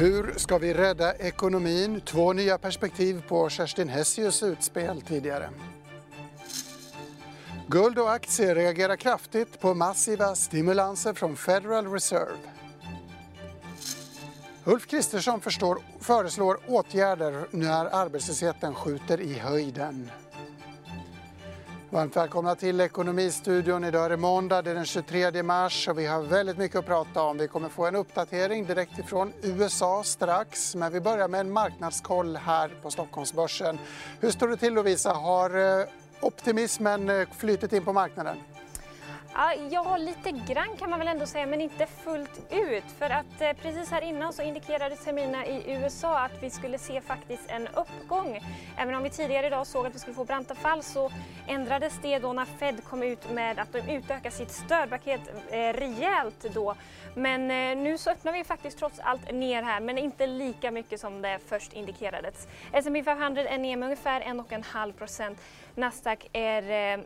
Hur ska vi rädda ekonomin? Två nya perspektiv på Kerstin Hessius utspel tidigare. Guld och aktier reagerar kraftigt på massiva stimulanser från Federal Reserve. Ulf Kristersson förstår, föreslår åtgärder när arbetslösheten skjuter i höjden. Varmt välkomna till Ekonomistudion. Idag är det måndag, det är den 23 mars och vi har väldigt mycket att prata om. Vi kommer få en uppdatering direkt ifrån USA strax, men vi börjar med en marknadskoll här på Stockholmsbörsen. Hur står det till Lovisa? Har eh, optimismen eh, flytit in på marknaden? Ja, lite grann kan man väl ändå säga, men inte fullt ut. För att eh, precis här innan så indikerade terminerna i USA att vi skulle se faktiskt en uppgång. Även om vi tidigare idag såg att vi skulle få branta fall så ändrades det då när Fed kom ut med att de utökar sitt stödpaket eh, rejält då. Men eh, nu så öppnar vi faktiskt trots allt ner här, men inte lika mycket som det först indikerades. S&P 500 är ner med ungefär 1,5 procent. Nasdaq är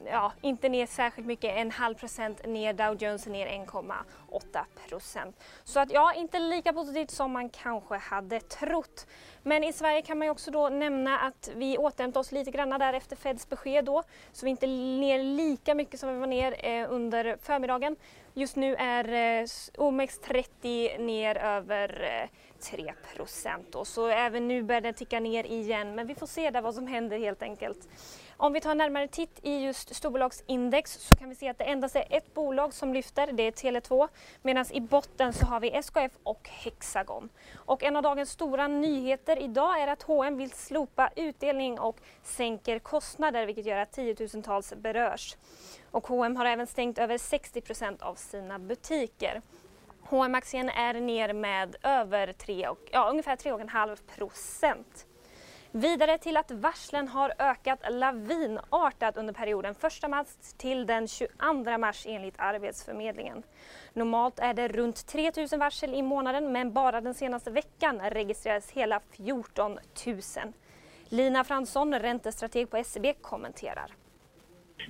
ja, inte ner särskilt mycket, en halv procent ner, Dow Jones ner 1,8 procent. Så att ja, inte lika positivt som man kanske hade trott. Men i Sverige kan man ju också då nämna att vi återhämtade oss lite grann där efter Feds besked då, så vi är inte ner lika mycket som vi var ner eh, under förmiddagen. Just nu är eh, OMX30 ner över eh, 3 procent. Så även nu börjar den ticka ner igen, men vi får se där vad som händer helt enkelt. Om vi tar en närmare titt i just storbolagsindex så kan vi se att det endast är ett bolag som lyfter, det är Tele2, medan i botten så har vi SKF och Hexagon. Och en av dagens stora nyheter idag är att H&M vill slopa utdelning och sänker kostnader vilket gör att tiotusentals berörs. Och H&M har även stängt över 60 procent av sina butiker. hm aktien är ner med över 3 och, ja, ungefär 3,5 procent. Vidare till att varslen har ökat lavinartat under perioden 1 mars till den 22 mars enligt Arbetsförmedlingen. Normalt är det runt 3 000 varsel i månaden men bara den senaste veckan registrerades hela 14 000. Lina Fransson, räntestrateg på SEB, kommenterar.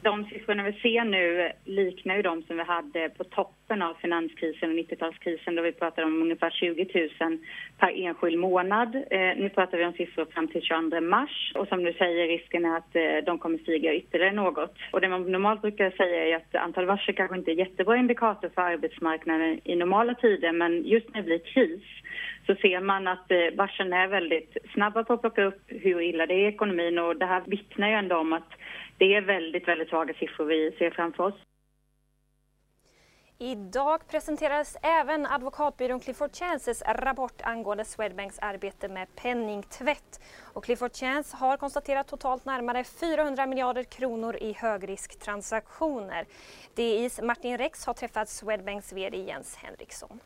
De siffrorna vi ser nu liknar ju de som vi hade på toppen av finanskrisen och 90-talskrisen då vi pratade om ungefär 20 000 per enskild månad. Eh, nu pratar vi om siffror fram till 22 mars och som du säger risken är att eh, de kommer stiga ytterligare något. Och det man normalt brukar säga är att antal varsel kanske inte är jättebra indikator för arbetsmarknaden i normala tider men just när det blir kris så ser man att eh, varseln är väldigt snabba på att plocka upp hur illa det är i ekonomin och det här vittnar ju ändå om att det är väldigt, väldigt svaga siffror vi ser framför oss. Idag presenterades även advokatbyrån Clifford Chances rapport angående Swedbanks arbete med penningtvätt. Och Clifford Chance har konstaterat totalt närmare 400 miljarder kronor i högrisktransaktioner. DIs Martin Rex har träffat Swedbanks VD Jens Henriksson.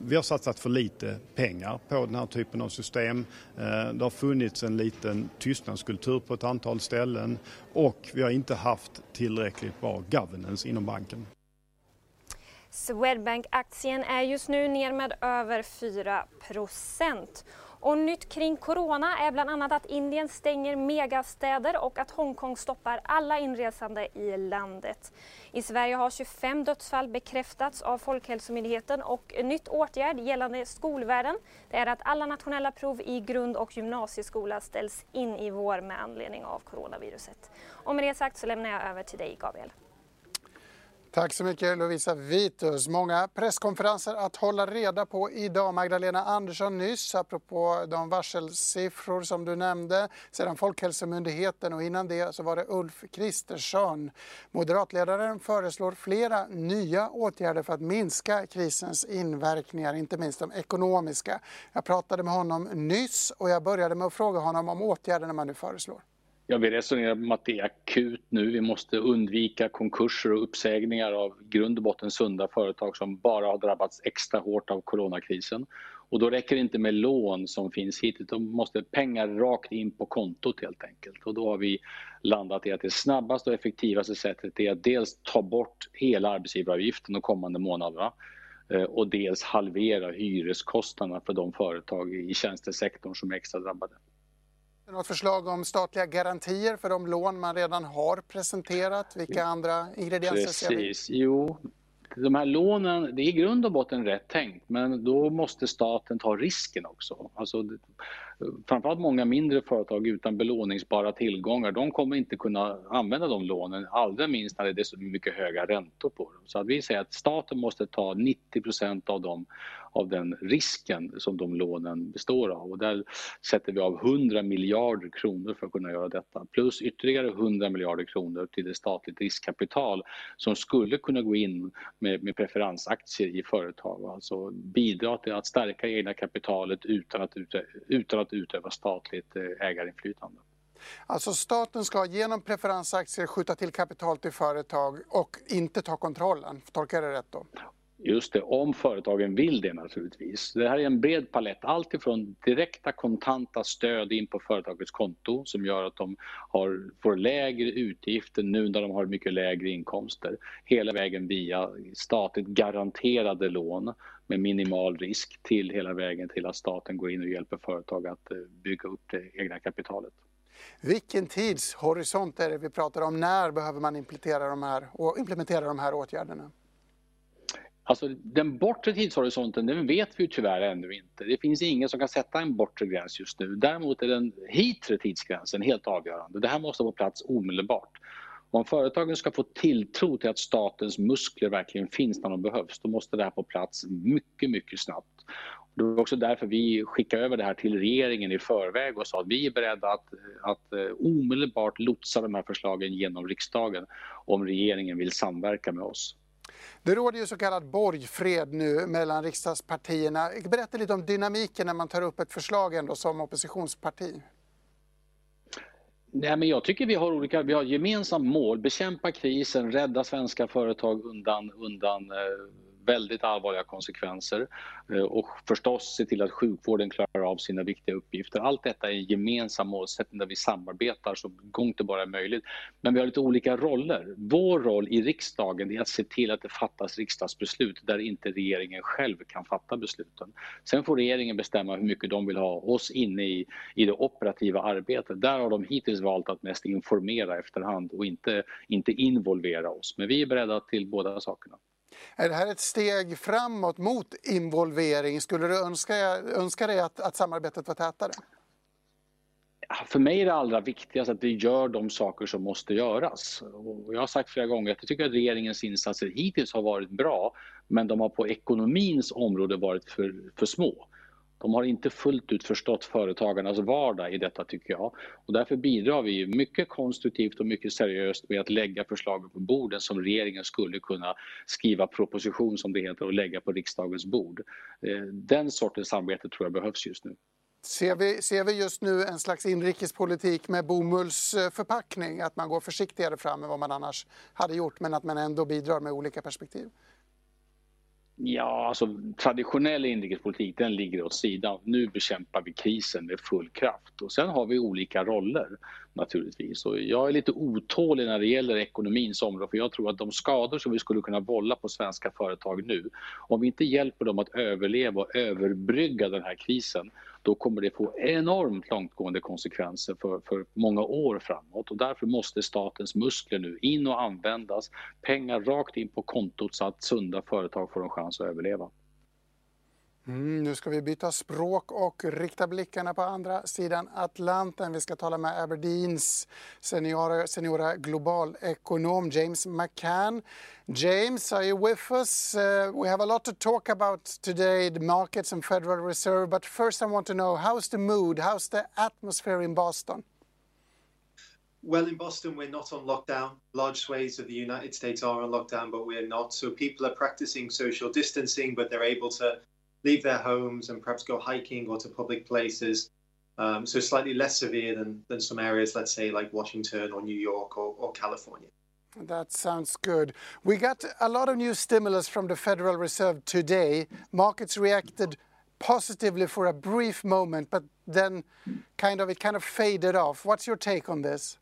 Vi har satsat för lite pengar på den här typen av system. Eh, det har funnits en liten tystnadskultur på ett antal ställen och vi har inte haft tillräckligt bra governance inom banken. Swedbank-aktien är just nu ner med över 4 och nytt kring corona är bland annat att Indien stänger megastäder och att Hongkong stoppar alla inresande i landet. I Sverige har 25 dödsfall bekräftats av Folkhälsomyndigheten och en nytt åtgärd gällande skolvärlden det är att alla nationella prov i grund och gymnasieskola ställs in i vår med anledning av coronaviruset. Och med det sagt så lämnar jag över till dig Gabriel. Tack så mycket Lovisa Vitus. Många presskonferenser att hålla reda på idag. Magdalena Andersson nyss apropå de varselsiffror som du nämnde. Sedan Folkhälsomyndigheten och innan det så var det Ulf Kristersson. Moderatledaren föreslår flera nya åtgärder för att minska krisens inverkningar, inte minst de ekonomiska. Jag pratade med honom nyss och jag började med att fråga honom om åtgärderna man nu föreslår. Ja, vi resonerar om att det är akut nu. Vi måste undvika konkurser och uppsägningar av grund och botten sunda företag som bara har drabbats extra hårt av coronakrisen. Och då räcker det inte med lån som finns hittills, då måste pengar rakt in på kontot helt enkelt. Och då har vi landat i att det snabbaste och effektivaste sättet är att dels ta bort hela arbetsgivaravgiften de kommande månaderna eh, och dels halvera hyreskostnaderna för de företag i tjänstesektorn som är extra drabbade. Något förslag om statliga garantier för de lån man redan har presenterat? Vilka andra ingredienser Precis. ser vi? Jo, de här lånen, det är i grund och botten rätt tänkt men då måste staten ta risken också. Alltså, framförallt många mindre företag utan belåningsbara tillgångar, de kommer inte kunna använda de lånen, allra minst när det är så mycket höga räntor på dem. Så att vi säger att staten måste ta 90 av, dem, av den risken som de lånen består av. Och där sätter vi av 100 miljarder kronor för att kunna göra detta. Plus ytterligare 100 miljarder kronor till det statligt riskkapital som skulle kunna gå in med, med preferensaktier i företag. Alltså bidra till att stärka egna kapitalet utan att, utan att att utöva statligt eh, ägarinflytande. Alltså staten ska genom preferensaktier skjuta till kapital till företag och inte ta kontrollen. Tolkar jag det rätt då? Just det, om företagen vill det naturligtvis. Det här är en bred palett, allt ifrån direkta kontanta stöd in på företagets konto som gör att de har, får lägre utgifter nu när de har mycket lägre inkomster. Hela vägen via statligt garanterade lån med minimal risk till hela vägen till att staten går in och hjälper företag att eh, bygga upp det egna kapitalet. Vilken tidshorisont är det vi pratar om? När behöver man implementera de här, implementera de här åtgärderna? Alltså den bortre tidshorisonten, den vet vi tyvärr ännu inte. Det finns ingen som kan sätta en bortre gräns just nu. Däremot är den hitre tidsgränsen helt avgörande. Det här måste vara på plats omedelbart. Om företagen ska få tilltro till att statens muskler verkligen finns när de behövs, då måste det här på plats mycket, mycket snabbt. Det var också därför vi skickade över det här till regeringen i förväg och sa att vi är beredda att, att eh, omedelbart lotsa de här förslagen genom riksdagen om regeringen vill samverka med oss. Det råder ju så kallad borgfred nu mellan riksdagspartierna. Berätta lite om dynamiken när man tar upp ett förslag ändå som oppositionsparti. Nej, men jag tycker vi har olika, vi har gemensamt mål, bekämpa krisen, rädda svenska företag undan, undan eh, väldigt allvarliga konsekvenser eh, och förstås se till att sjukvården klarar av sina viktiga uppgifter. Allt detta är en gemensam målsättning där vi samarbetar så långt det bara är möjligt. Men vi har lite olika roller. Vår roll i riksdagen är att se till att det fattas riksdagsbeslut där inte regeringen själv kan fatta besluten. Sen får regeringen bestämma hur mycket de vill ha oss inne i, i det operativa arbetet. Där har de hittills valt att mest informera efterhand och inte, inte involvera oss. Men vi är beredda till båda sakerna. Är det här ett steg framåt mot involvering? Skulle du önska, önska dig att, att samarbetet var tätare? För mig är det allra viktigast att vi gör de saker som måste göras. Och jag har sagt flera gånger att jag tycker att regeringens insatser hittills har varit bra men de har på ekonomins område varit för, för små. De har inte fullt ut förstått företagarnas vardag i detta tycker jag. Och därför bidrar vi mycket konstruktivt och mycket seriöst med att lägga förslagen på borden som regeringen skulle kunna skriva proposition som det heter och lägga på riksdagens bord. Eh, den sortens samarbete tror jag behövs just nu. Ser vi, ser vi just nu en slags inrikespolitik med bomullsförpackning? Eh, att man går försiktigare fram än vad man annars hade gjort men att man ändå bidrar med olika perspektiv? Ja, alltså traditionell inrikespolitik den ligger åt sidan. Nu bekämpar vi krisen med full kraft och sen har vi olika roller naturligtvis. Och jag är lite otålig när det gäller ekonomins område för jag tror att de skador som vi skulle kunna vålla på svenska företag nu, om vi inte hjälper dem att överleva och överbrygga den här krisen, då kommer det få enormt långtgående konsekvenser för, för många år framåt och därför måste statens muskler nu in och användas, pengar rakt in på kontot så att sunda företag får en chans att överleva. Mm, nu ska vi byta språk och rikta blickarna på andra sidan Atlanten. Vi ska tala med Aberdeens seniora, seniora globalekonom James McCann. James, are you with us? Uh, we have a lot to talk about today, the markets and Federal Reserve. But first I want to know, how's the mood? How's the atmosphere in Boston? Well, in Boston, we're not on lockdown. Large swathes of the United States are on lockdown, but we're not. So people are practicing social distancing, but they're able to leave their homes and perhaps go hiking or to public places. Um, so slightly less severe than, than some areas, let's say like Washington or New York or, or California. That sounds good. We got a lot of new stimulus from the Federal Reserve today. Markets reacted positively for a brief moment, but then kind of it kind of faded off. What's your take on this?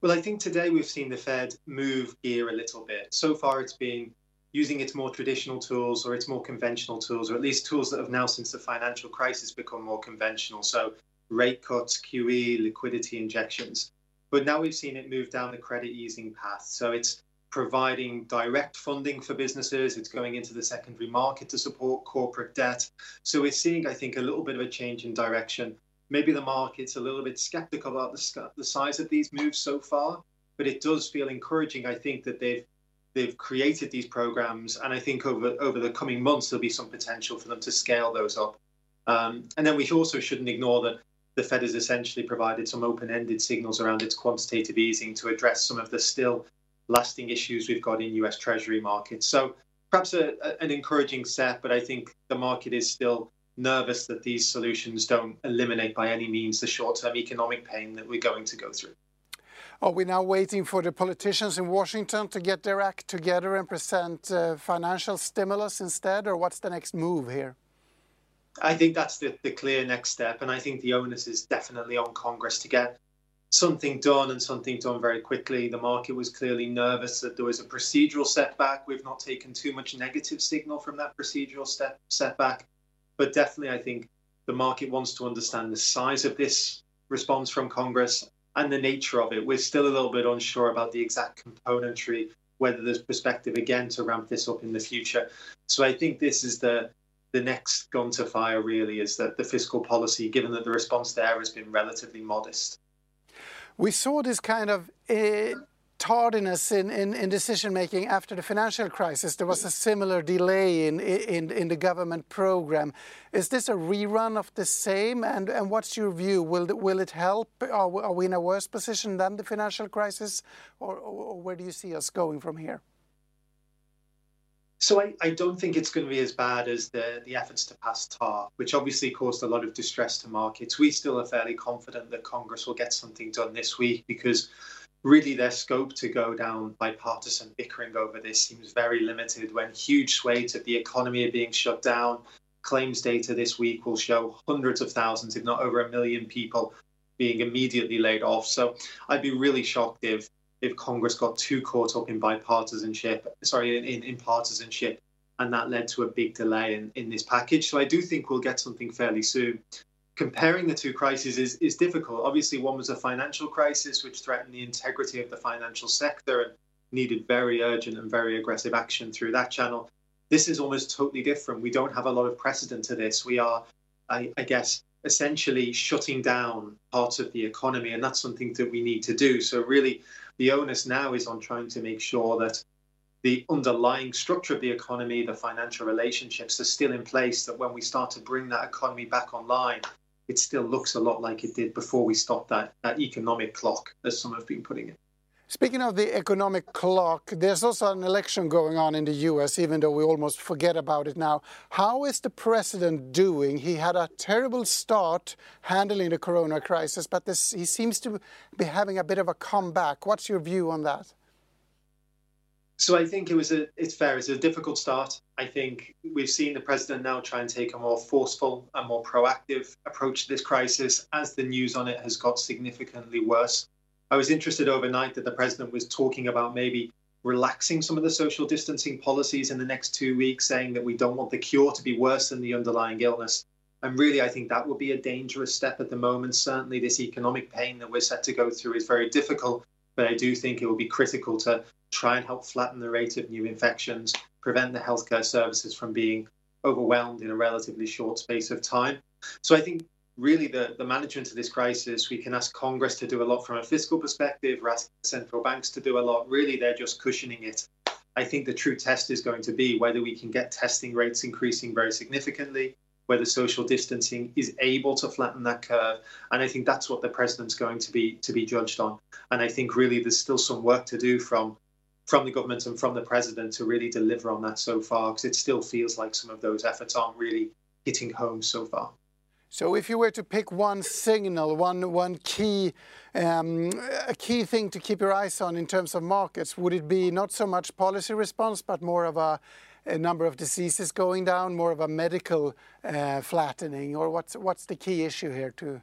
Well, I think today we've seen the Fed move gear a little bit. So far, it's been using its more traditional tools or its more conventional tools, or at least tools that have now, since the financial crisis, become more conventional. So, rate cuts, QE, liquidity injections. But now we've seen it move down the credit easing path. So, it's providing direct funding for businesses. It's going into the secondary market to support corporate debt. So we're seeing, I think, a little bit of a change in direction. Maybe the market's a little bit skeptical about the, the size of these moves so far, but it does feel encouraging. I think that they've they've created these programs, and I think over over the coming months there'll be some potential for them to scale those up. Um, and then we also shouldn't ignore that the Fed has essentially provided some open-ended signals around its quantitative easing to address some of the still lasting issues we've got in US Treasury markets. So perhaps a, a, an encouraging step, but I think the market is still nervous that these solutions don't eliminate by any means the short-term economic pain that we're going to go through. Are we now waiting for the politicians in Washington to get their act together and present uh, financial stimulus instead, or what's the next move here? I think that's the, the clear next step, and I think the onus is definitely on Congress to get something done and something done very quickly. The market was clearly nervous that there was a procedural setback. We've not taken too much negative signal from that procedural step, setback, but definitely I think the market wants to understand the size of this response from Congress and the nature of it. We're still a little bit unsure about the exact componentry, whether there's perspective again to ramp this up in the future. So I think this is the the next gun to fire really is that the fiscal policy, given that the response there has been relatively modest. We saw this kind of uh, tardiness in, in, in, decision making after the financial crisis. There was a similar delay in, in, in the government program. Is this a rerun of the same? And, and what's your view? Will, will it help? Are, are we in a worse position than the financial crisis? Or, or where do you see us going from here? So I, I, don't think it's going to be as bad as the, the efforts to pass TAR, which obviously caused a lot of distress to markets. We still are fairly confident that Congress will get something done this week because really their scope to go down bipartisan bickering over this seems very limited when huge swathes of the economy are being shut down. Claims data this week will show hundreds of thousands, if not over a million people being immediately laid off. So I'd be really shocked if if Congress got too caught up in bipartisanship, sorry, in, in partisanship, and that led to a big delay in, in this package. So I do think we'll get something fairly soon. Comparing the two crises is, is difficult. Obviously, one was a financial crisis which threatened the integrity of the financial sector and needed very urgent and very aggressive action through that channel. This is almost totally different. We don't have a lot of precedent to this. We are, I, I guess, essentially shutting down parts of the economy, and that's something that we need to do. So, really, the onus now is on trying to make sure that the underlying structure of the economy, the financial relationships are still in place, that when we start to bring that economy back online, it still looks a lot like it did before we stopped that, that economic clock, as some have been putting it. Speaking of the economic clock, there's also an election going on in the US, even though we almost forget about it now. How is the president doing? He had a terrible start handling the corona crisis, but this, he seems to be having a bit of a comeback. What's your view on that? So I think it was a it's fair, it's a difficult start. I think we've seen the president now try and take a more forceful and more proactive approach to this crisis as the news on it has got significantly worse. I was interested overnight that the president was talking about maybe relaxing some of the social distancing policies in the next two weeks, saying that we don't want the cure to be worse than the underlying illness. And really, I think that would be a dangerous step at the moment. Certainly, this economic pain that we're set to go through is very difficult, but I do think it will be critical to try and help flatten the rate of new infections, prevent the healthcare services from being overwhelmed in a relatively short space of time. So I think really the, the management of this crisis, we can ask Congress to do a lot from a fiscal perspective, we're asking central banks to do a lot. Really, they're just cushioning it. I think the true test is going to be whether we can get testing rates increasing very significantly, whether social distancing is able to flatten that curve. And I think that's what the president's going to be to be judged on. And I think really there's still some work to do from from the government and from the president to really deliver on that so far, because it still feels like some of those efforts aren't really hitting home so far. So if you were to pick one signal, one, one key, um, a key thing to keep your eyes on in terms of markets, would it be not so much policy response, but more of a, a number of diseases going down, more of a medical uh, flattening, or what's, what's the key issue here to,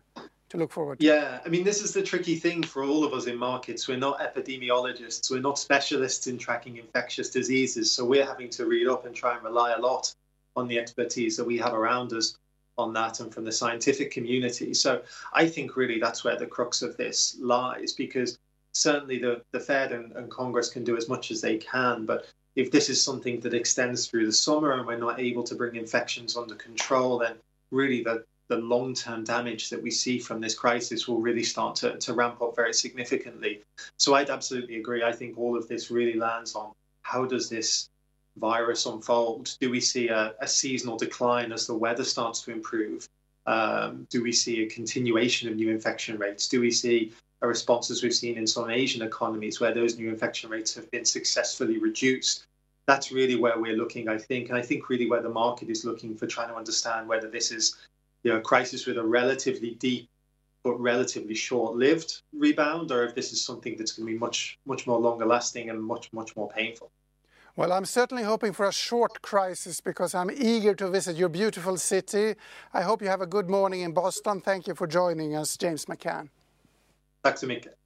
to look forward to? Yeah, I mean, this is the tricky thing for all of us in markets. We're not epidemiologists, we're not specialists in tracking infectious diseases, so we're having to read up and try and rely a lot on the expertise that we have around us on that and from the scientific community. So I think really that's where the crux of this lies because certainly the, the Fed and, and Congress can do as much as they can, but if this is something that extends through the summer and we're not able to bring infections under control, then really the, the long term damage that we see from this crisis will really start to, to ramp up very significantly. So I'd absolutely agree. I think all of this really lands on how does this virus unfold? Do we see a, a seasonal decline as the weather starts to improve? Um, do we see a continuation of new infection rates? Do we see a response as we've seen in some Asian economies where those new infection rates have been successfully reduced? That's really where we're looking, I think. And I think really where the market is looking for trying to understand whether this is you know, a crisis with a relatively deep but relatively short-lived rebound, or if this is something that's going to be much, much more longer lasting and much, much more painful. Well, I'm certainly hoping for a short crisis because I'm eager to visit your beautiful city. I hope you have a good morning in Boston. Thank you for joining us, James McCann. Tack så mycket.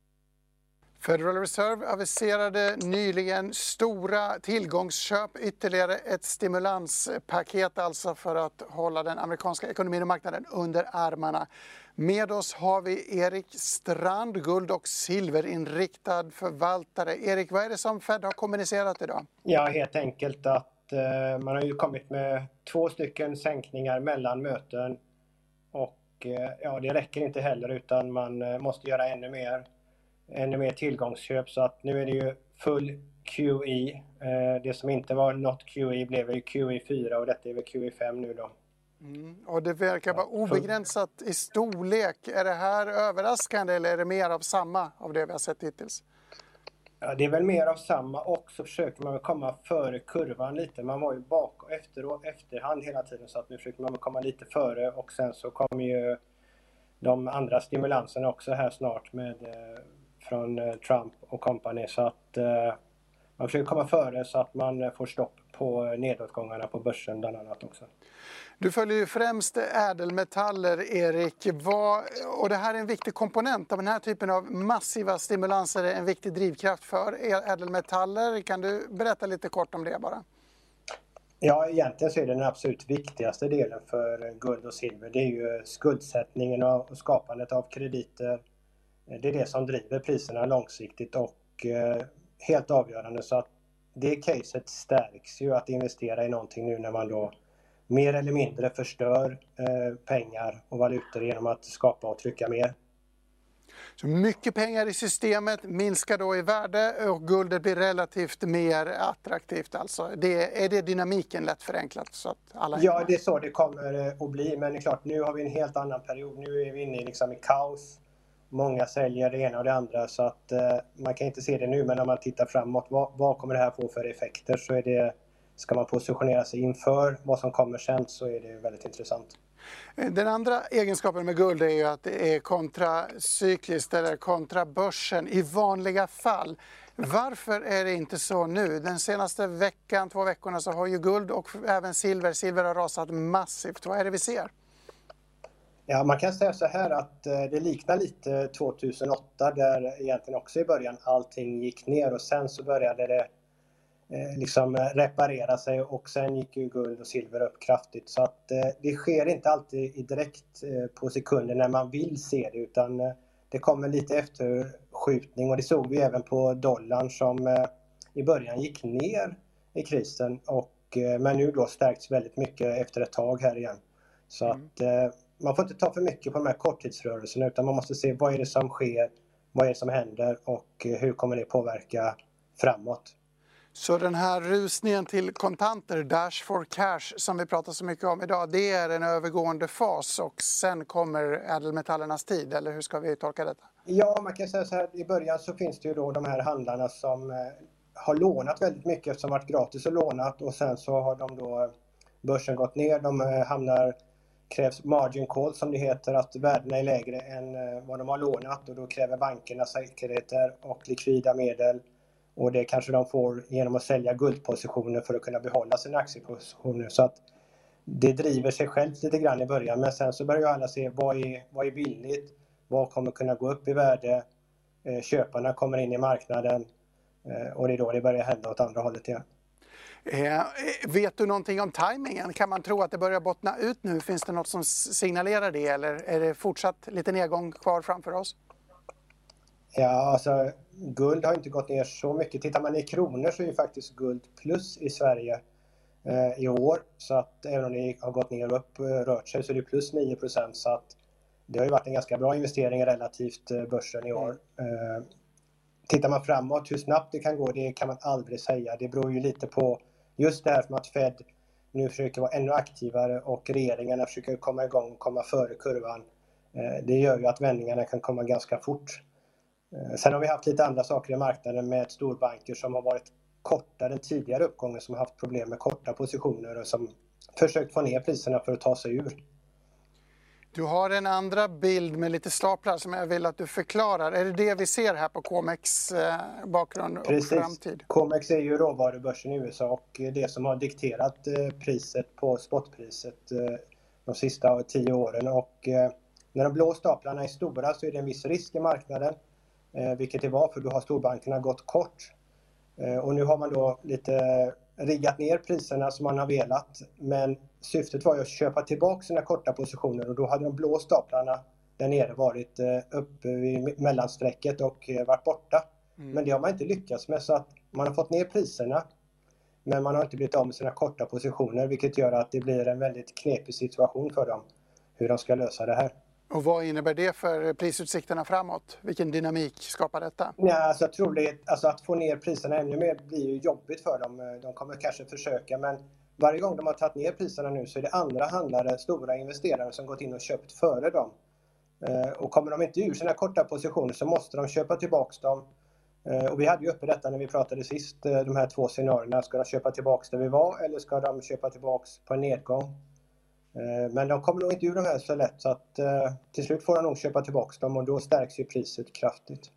Federal Reserve aviserade nyligen stora tillgångsköp, ytterligare ett stimulanspaket alltså för att hålla den amerikanska ekonomin och marknaden under armarna. Med oss har vi Erik Strand, guld och silverinriktad förvaltare. Erik, vad är det som Fed har kommunicerat idag? Ja, helt enkelt att eh, man har ju kommit med två stycken sänkningar mellan möten och eh, ja, det räcker inte heller utan man eh, måste göra ännu mer ännu mer tillgångsköp så att nu är det ju full QE. Eh, det som inte var något QE blev ju QE4 och detta är väl QE5 nu då. Mm. Och det verkar vara obegränsat i storlek. Är det här överraskande eller är det mer av samma av det vi har sett hittills? Ja, det är väl mer av samma och så försöker man komma före kurvan lite. Man var ju bak och efter och efterhand hela tiden så att nu försöker man komma lite före och sen så kommer ju de andra stimulanserna också här snart med eh, från eh, Trump och company så att eh, man försöker komma före så att man eh, får stopp på nedåtgångarna på börsen bland annat också. Du följer ju främst ädelmetaller, Erik. Vad, och det här är en viktig komponent av den här typen av massiva stimulanser, en viktig drivkraft för ädelmetaller. Kan du berätta lite kort om det bara? Ja, egentligen så är den absolut viktigaste delen för guld och silver. Det är ju skuldsättningen och skapandet av krediter det är det som driver priserna långsiktigt och eh, helt avgörande så att det caset stärks ju att investera i någonting nu när man då mer eller mindre förstör eh, pengar och valutor genom att skapa och trycka mer. Så mycket pengar i systemet minskar då i värde och guldet blir relativt mer attraktivt. Alltså. Det, är det dynamiken lätt förenklat? Så att alla ja, det är så det kommer att bli. Men det är klart, nu har vi en helt annan period. Nu är vi inne liksom i kaos. Många säljer det ena och det andra så att eh, man kan inte se det nu men när man tittar framåt, vad, vad kommer det här få för effekter? Så är det, ska man positionera sig inför vad som kommer sen så är det väldigt intressant. Eh, den andra egenskapen med guld är ju att det är kontracykliskt eller kontra börsen i vanliga fall. Varför är det inte så nu? Den senaste veckan, två veckorna så har ju guld och även silver, silver har rasat massivt. Vad är det vi ser? Ja, man kan säga så här att eh, det liknar lite 2008 där egentligen också i början allting gick ner och sen så började det eh, liksom reparera sig och sen gick ju guld och silver upp kraftigt. Så att eh, det sker inte alltid direkt på sekunder när man vill se det utan det kommer lite efterskjutning och det såg vi även på dollarn som i början gick ner i krisen och men nu då stärkts väldigt mycket efter ett tag här igen. Så mm. att man får inte ta för mycket på de här korttidsrörelserna utan man måste se vad är det som sker, vad är det som händer och hur kommer det påverka framåt. Så den här rusningen till kontanter, Dash for cash, som vi pratar så mycket om idag, det är en övergående fas och sen kommer ädelmetallernas tid, eller hur ska vi tolka detta? Ja, man kan säga så här, i början så finns det ju då de här handlarna som eh, har lånat väldigt mycket eftersom det varit gratis att låna och sen så har de då börsen gått ner, de eh, hamnar krävs margin call som det heter, att värdena är lägre än eh, vad de har lånat och då kräver bankerna säkerheter och likvida medel. Och det kanske de får genom att sälja guldpositioner för att kunna behålla sina aktiepositioner. Så att det driver sig självt lite grann i början men sen så börjar alla se vad är, vad är billigt? Vad kommer kunna gå upp i värde? Eh, köparna kommer in i marknaden eh, och det är då det börjar hända åt andra hållet igen. Eh, vet du någonting om tajmingen? Kan man tro att det börjar bottna ut nu? Finns det något som signalerar det eller är det fortsatt lite nedgång kvar framför oss? Ja, alltså guld har inte gått ner så mycket. Tittar man i kronor så är ju faktiskt guld plus i Sverige eh, i år. Så att även om det har gått ner och upp, rört sig, så är det plus 9% Så att det har ju varit en ganska bra investering relativt börsen i år. Tittar man framåt, hur snabbt det kan gå, det kan man aldrig säga. Det beror ju lite på just det här som att Fed nu försöker vara ännu aktivare och regeringarna försöker komma igång och komma före kurvan. Eh, det gör ju att vändningarna kan komma ganska fort. Eh, sen har vi haft lite andra saker i marknaden med storbanker som har varit kortare än tidigare uppgången, som har haft problem med korta positioner och som försökt få ner priserna för att ta sig ur. Du har en andra bild med lite staplar som jag vill att du förklarar. Är det det vi ser här på Comex eh, bakgrund och Precis. framtid? Comex är ju råvarubörsen i USA och det som har dikterat eh, priset på spotpriset de sista tio åren. Och när de blå staplarna är stora så är det en viss risk i marknaden. Eh, vilket det var för då har storbankerna gått kort. Eh, och nu har man då lite riggat ner priserna som man har velat. Men syftet var ju att köpa tillbaka sina korta positioner och då hade de blå staplarna där nere varit eh, uppe vid mellansträcket och varit borta. Mm. Men det har man inte lyckats med så att man har fått ner priserna men man har inte blivit av med sina korta positioner vilket gör att det blir en väldigt knepig situation för dem hur de ska lösa det här. Och vad innebär det för prisutsikterna framåt? Vilken dynamik skapar detta? Ja, alltså jag tror det, alltså att få ner priserna ännu mer blir ju jobbigt för dem. De kommer kanske försöka men varje gång de har tagit ner priserna nu så är det andra handlare, stora investerare som gått in och köpt före dem. Eh, och kommer de inte ur sina korta positioner så måste de köpa tillbaks dem. Eh, och vi hade ju uppe detta när vi pratade sist, eh, de här två scenarierna. Ska de köpa tillbaks där vi var eller ska de köpa tillbaks på en nedgång? Eh, men de kommer nog inte ur de här så lätt så att eh, till slut får de nog köpa tillbaka dem och då stärks ju priset kraftigt.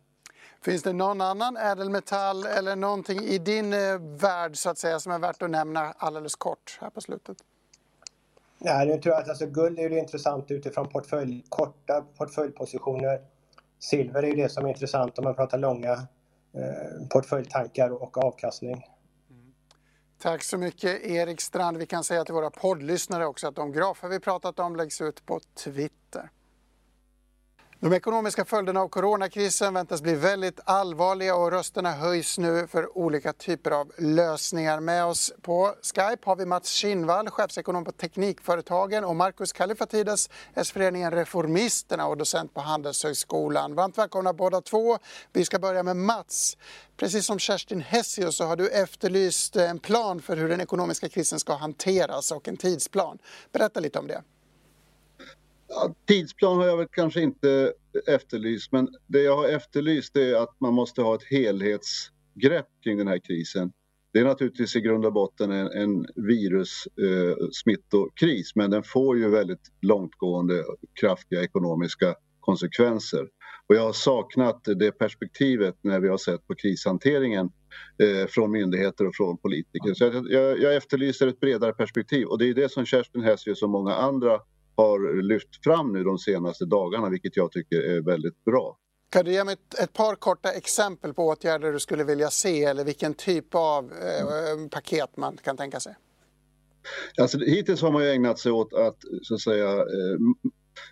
Finns det någon annan ädelmetall eller någonting i din eh, värld så att säga som är värt att nämna alldeles kort här på slutet? Nej, jag tror att alltså, guld är ju intressant utifrån portfölj, korta portföljpositioner. Silver är det som är intressant om man pratar långa eh, portföljtankar och avkastning. Tack så mycket Erik Strand. Vi kan säga till våra poddlyssnare också att de grafer vi pratat om läggs ut på Twitter. De ekonomiska följderna av coronakrisen väntas bli väldigt allvarliga och rösterna höjs nu för olika typer av lösningar. Med oss på Skype har vi Mats Kinnvall, chefsekonom på Teknikföretagen och Marcus Kallifatides, S-föreningen Reformisterna och docent på Handelshögskolan. Varmt välkomna båda två. Vi ska börja med Mats. Precis som Kerstin Hessius så har du efterlyst en plan för hur den ekonomiska krisen ska hanteras och en tidsplan. Berätta lite om det. Ja, tidsplan har jag väl kanske inte efterlyst men det jag har efterlyst är att man måste ha ett helhetsgrepp kring den här krisen. Det är naturligtvis i grund och botten en, en virussmittokris eh, men den får ju väldigt långtgående kraftiga ekonomiska konsekvenser. Och jag har saknat det perspektivet när vi har sett på krishanteringen eh, från myndigheter och från politiker. Så jag, jag, jag efterlyser ett bredare perspektiv och det är det som Kerstin Hessius och många andra har lyft fram nu de senaste dagarna, vilket jag tycker är väldigt bra. Kan du ge mig ett, ett par korta exempel på åtgärder du skulle vilja se eller vilken typ av eh, paket man kan tänka sig? Alltså, hittills har man ju ägnat sig åt att, så att säga, eh,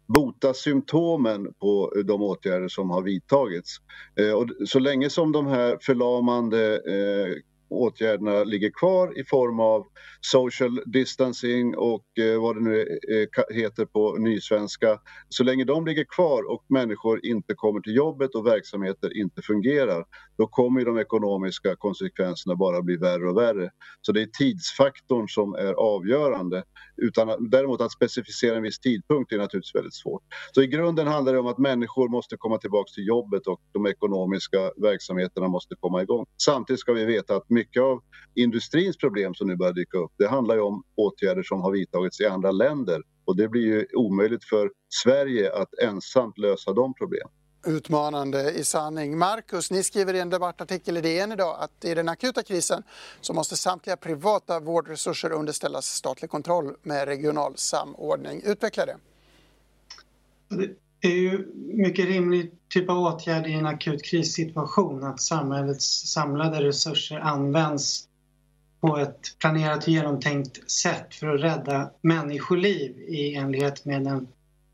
bota symptomen på de åtgärder som har vidtagits. Eh, och så länge som de här förlamande eh, åtgärderna ligger kvar i form av social distancing och eh, vad det nu eh, heter på nysvenska. Så länge de ligger kvar och människor inte kommer till jobbet och verksamheter inte fungerar då kommer de ekonomiska konsekvenserna bara bli värre och värre. Så det är tidsfaktorn som är avgörande. Utan, däremot att specificera en viss tidpunkt är naturligtvis väldigt svårt. Så i grunden handlar det om att människor måste komma tillbaka till jobbet och de ekonomiska verksamheterna måste komma igång. Samtidigt ska vi veta att mycket av industrins problem som nu börjar dyka upp, det handlar ju om åtgärder som har vidtagits i andra länder och det blir ju omöjligt för Sverige att ensamt lösa de problemen utmanande i sanning. Marcus, ni skriver i en debattartikel i DN idag att i den akuta krisen så måste samtliga privata vårdresurser underställas statlig kontroll med regional samordning. Utveckla det. Det är ju mycket rimlig typ av åtgärd i en akut krissituation att samhällets samlade resurser används på ett planerat och genomtänkt sätt för att rädda människoliv i enlighet med den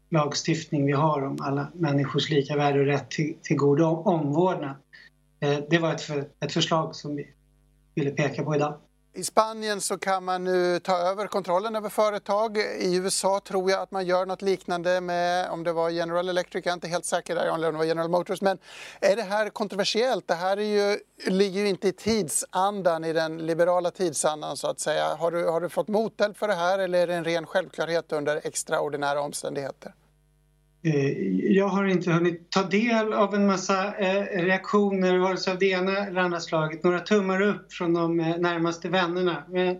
lagstiftning vi har om alla människors lika värde och rätt till, till god omvårdnad. Eh, det var ett, ett förslag som vi ville peka på idag. I Spanien så kan man nu ta över kontrollen över företag. I USA tror jag att man gör något liknande med, om det var General Electric, jag är inte helt säker där, om det var General Motors. Men är det här kontroversiellt? Det här är ju, ligger ju inte i tidsandan, i den liberala tidsandan så att säga. Har du, har du fått moteld för det här eller är det en ren självklarhet under extraordinära omständigheter? Eh, jag har inte hunnit ta del av en massa eh, reaktioner, vare sig av det ena eller andra slaget. Några tummar upp från de eh, närmaste vännerna. Men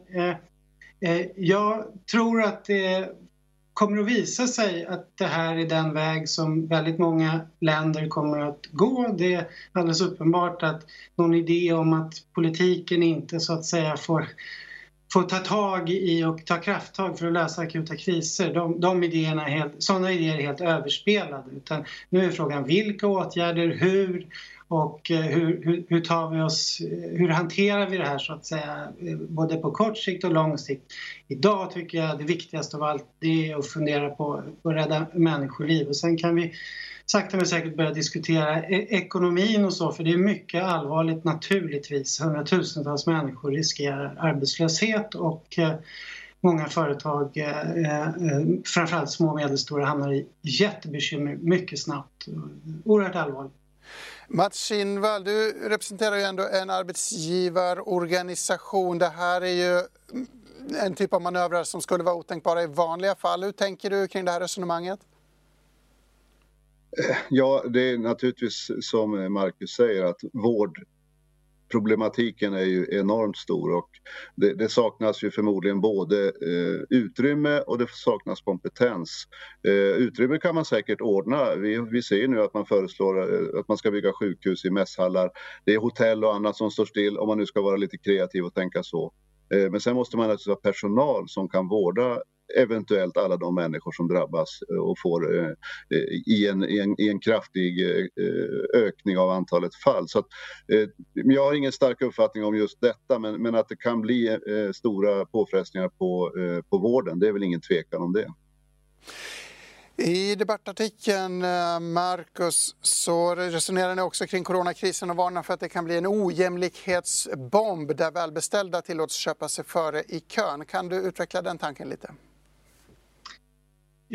jag tror att det kommer att visa sig att det här är den väg som väldigt många länder kommer att gå. Det är alldeles uppenbart att någon idé om att politiken inte så att säga får få ta tag i och ta krafttag för att lösa akuta kriser. De, de idéerna är helt, sådana idéer är helt överspelade. Utan nu är frågan vilka åtgärder, hur och eh, hur, hur, hur, tar vi oss, eh, hur hanterar vi det här så att säga eh, både på kort sikt och lång sikt. Idag tycker jag det viktigaste av allt det är att fundera på att rädda människoliv och sen kan vi sakta men säkert börja diskutera e- ekonomin och så för det är mycket allvarligt naturligtvis. Hundratusentals människor riskerar arbetslöshet och eh, många företag, eh, eh, framförallt små och medelstora, hamnar i jättebekymmer mycket snabbt. Oerhört allvarligt. Mats Kinnvall, du representerar ju ändå en arbetsgivarorganisation. Det här är ju en typ av manövrar som skulle vara otänkbara i vanliga fall. Hur tänker du kring det här resonemanget? Ja, det är naturligtvis som Marcus säger att vårdproblematiken är ju enormt stor och det, det saknas ju förmodligen både eh, utrymme och det saknas kompetens. Eh, utrymme kan man säkert ordna. Vi, vi ser nu att man föreslår eh, att man ska bygga sjukhus i mässhallar. Det är hotell och annat som står still om man nu ska vara lite kreativ och tänka så. Eh, men sen måste man naturligtvis ha personal som kan vårda eventuellt alla de människor som drabbas eh, och får eh, eh, i, en, i, en, i en kraftig eh, ökning av antalet fall. Så att, jag har ingen stark uppfattning om just detta men, men att det kan bli stora påfrestningar på, på vården, det är väl ingen tvekan om det. I debattartikeln, Marcus, så resonerar ni också kring coronakrisen och varnar för att det kan bli en ojämlikhetsbomb där välbeställda tillåts köpa sig före i kön. Kan du utveckla den tanken lite?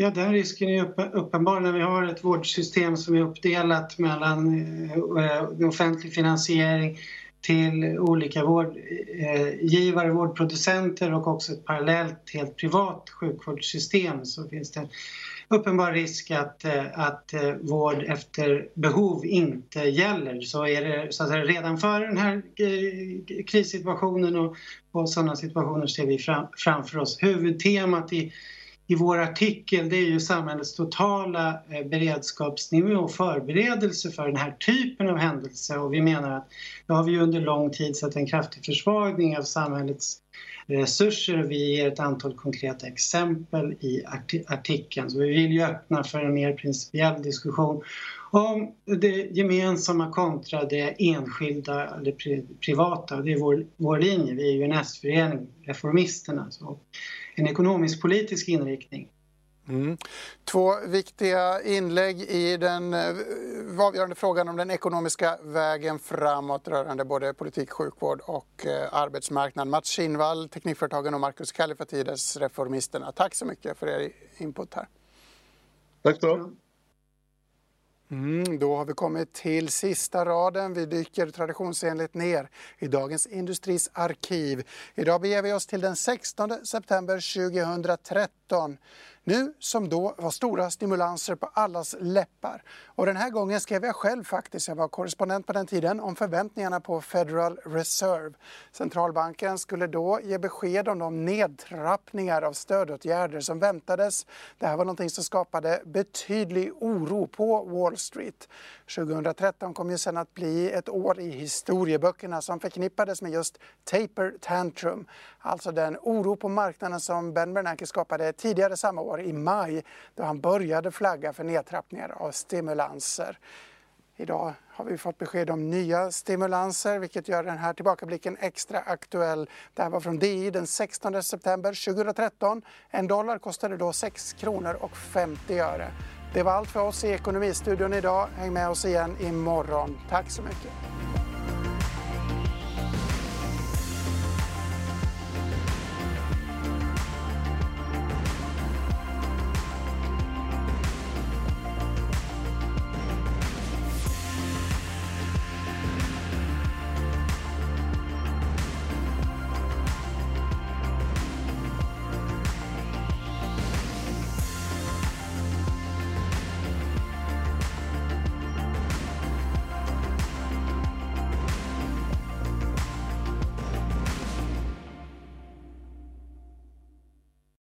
Ja, den risken är uppenbar när vi har ett vårdsystem som är uppdelat mellan eh, eh offentlig finansiering till olika vårdgivare, eh, vårdproducenter och också ett parallellt helt privat sjukvårdssystem så finns det en uppenbar risk att, eh, att vård efter behov inte gäller. Så är det så att säga, redan före den här krissituationen och, och sådana situationer ser vi fram, framför oss. Huvudtemat i, i vår artikel det är ju samhällets totala eh, beredskapsnivå och förberedelse för den här typen av händelse och vi menar att då har vi under lång tid sett en kraftig försvagning av samhällets resurser. och Vi ger ett antal konkreta exempel i artikeln. Så vi vill ju öppna för en mer principiell diskussion om det gemensamma kontra det enskilda eller privata. Det är vår, vår linje. Vi är ju en S-förening, Reformisterna. Så en ekonomisk-politisk inriktning. Mm. Två viktiga inlägg i den eh, avgörande frågan om den ekonomiska vägen framåt rörande både politik, sjukvård och eh, arbetsmarknad. Mats Kinnvall, Teknikföretagen och Marcus Kallifatides, Reformisterna. Tack så mycket för er input här. Tack så Mm, då har vi kommit till sista raden. Vi dyker traditionsenligt ner i Dagens Industris arkiv. Idag beger vi oss till den 16 september 2013. Nu som då var stora stimulanser på allas läppar. Och den här gången skrev jag själv faktiskt, jag var korrespondent på den tiden, om förväntningarna på Federal Reserve. Centralbanken skulle då ge besked om de nedtrappningar av stödåtgärder som väntades. Det här var någonting som skapade betydlig oro på Wall Street. 2013 kom ju sen att bli ett år i historieböckerna som förknippades med just taper tantrum. Alltså den oro på marknaden som Ben Bernanke skapade tidigare samma år år i maj då han började flagga för nedtrappningar av stimulanser. Idag har vi fått besked om nya stimulanser vilket gör den här tillbakablicken extra aktuell. Det här var från DI den 16 september 2013. En dollar kostade då 6 kronor och 50 öre. Det var allt för oss i Ekonomistudion idag. Häng med oss igen imorgon. Tack så mycket.